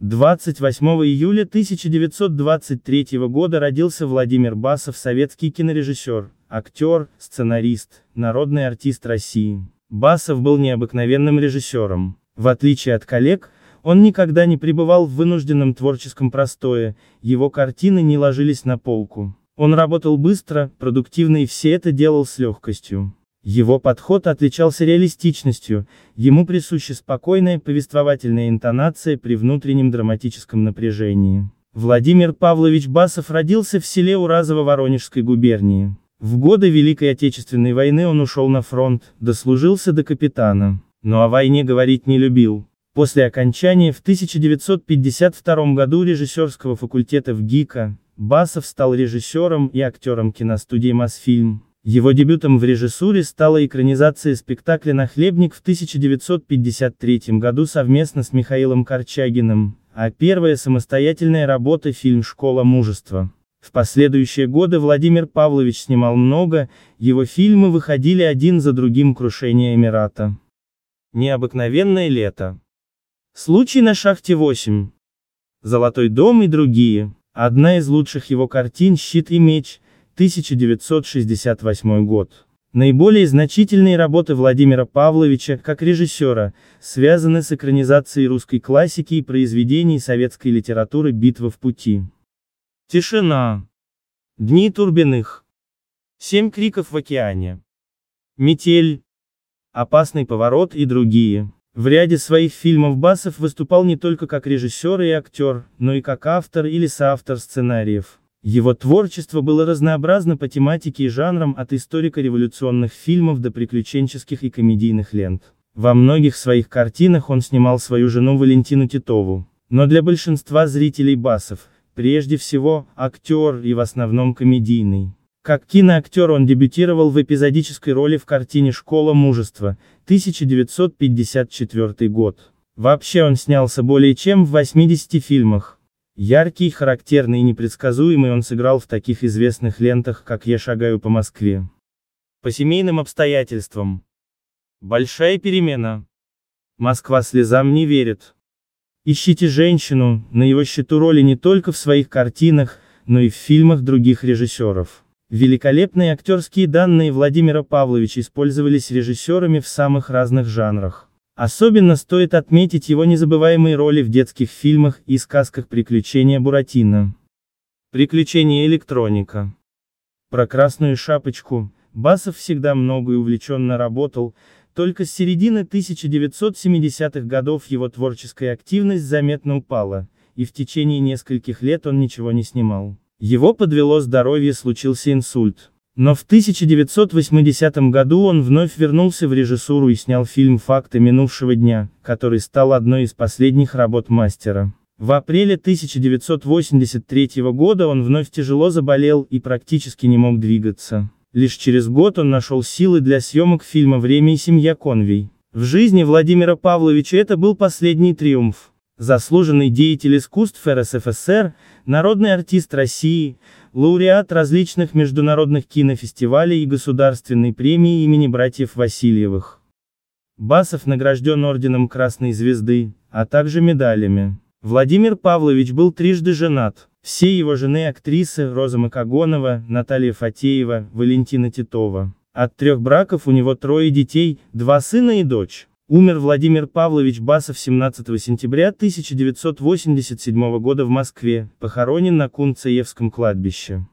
28 июля 1923 года родился Владимир Басов, советский кинорежиссер, актер, сценарист, народный артист России. Басов был необыкновенным режиссером. В отличие от коллег, он никогда не пребывал в вынужденном творческом простое, его картины не ложились на полку. Он работал быстро, продуктивно и все это делал с легкостью. Его подход отличался реалистичностью, ему присуща спокойная повествовательная интонация при внутреннем драматическом напряжении. Владимир Павлович Басов родился в селе Уразово Воронежской губернии. В годы Великой Отечественной войны он ушел на фронт, дослужился до капитана. Но о войне говорить не любил. После окончания в 1952 году режиссерского факультета в ГИКа, Басов стал режиссером и актером киностудии «Мосфильм». Его дебютом в режиссуре стала экранизация спектакля «Нахлебник» в 1953 году совместно с Михаилом Корчагиным, а первая самостоятельная работа – фильм «Школа мужества». В последующие годы Владимир Павлович снимал много, его фильмы выходили один за другим «Крушение Эмирата». Необыкновенное лето. Случай на шахте 8. Золотой дом и другие. Одна из лучших его картин «Щит и меч», 1968 год. Наиболее значительные работы Владимира Павловича, как режиссера, связаны с экранизацией русской классики и произведений советской литературы «Битва в пути». Тишина. Дни Турбиных. Семь криков в океане. Метель. Опасный поворот и другие. В ряде своих фильмов Басов выступал не только как режиссер и актер, но и как автор или соавтор сценариев. Его творчество было разнообразно по тематике и жанрам от историко-революционных фильмов до приключенческих и комедийных лент. Во многих своих картинах он снимал свою жену Валентину Титову. Но для большинства зрителей Басов, прежде всего, актер и в основном комедийный. Как киноактер он дебютировал в эпизодической роли в картине «Школа мужества», 1954 год. Вообще он снялся более чем в 80 фильмах. Яркий, характерный и непредсказуемый он сыграл в таких известных лентах, как «Я шагаю по Москве». По семейным обстоятельствам. Большая перемена. Москва слезам не верит. Ищите женщину, на его счету роли не только в своих картинах, но и в фильмах других режиссеров. Великолепные актерские данные Владимира Павловича использовались режиссерами в самых разных жанрах. Особенно стоит отметить его незабываемые роли в детских фильмах и сказках «Приключения Буратино». Приключения электроника. Про красную шапочку, Басов всегда много и увлеченно работал, только с середины 1970-х годов его творческая активность заметно упала, и в течение нескольких лет он ничего не снимал. Его подвело здоровье, случился инсульт. Но в 1980 году он вновь вернулся в режиссуру и снял фильм «Факты минувшего дня», который стал одной из последних работ мастера. В апреле 1983 года он вновь тяжело заболел и практически не мог двигаться. Лишь через год он нашел силы для съемок фильма «Время и семья Конвей». В жизни Владимира Павловича это был последний триумф заслуженный деятель искусств РСФСР, народный артист России, лауреат различных международных кинофестивалей и государственной премии имени братьев Васильевых. Басов награжден орденом Красной Звезды, а также медалями. Владимир Павлович был трижды женат. Все его жены актрисы Роза Макогонова, Наталья Фатеева, Валентина Титова. От трех браков у него трое детей, два сына и дочь. Умер Владимир Павлович Басов 17 сентября 1987 года в Москве, похоронен на Кунцеевском кладбище.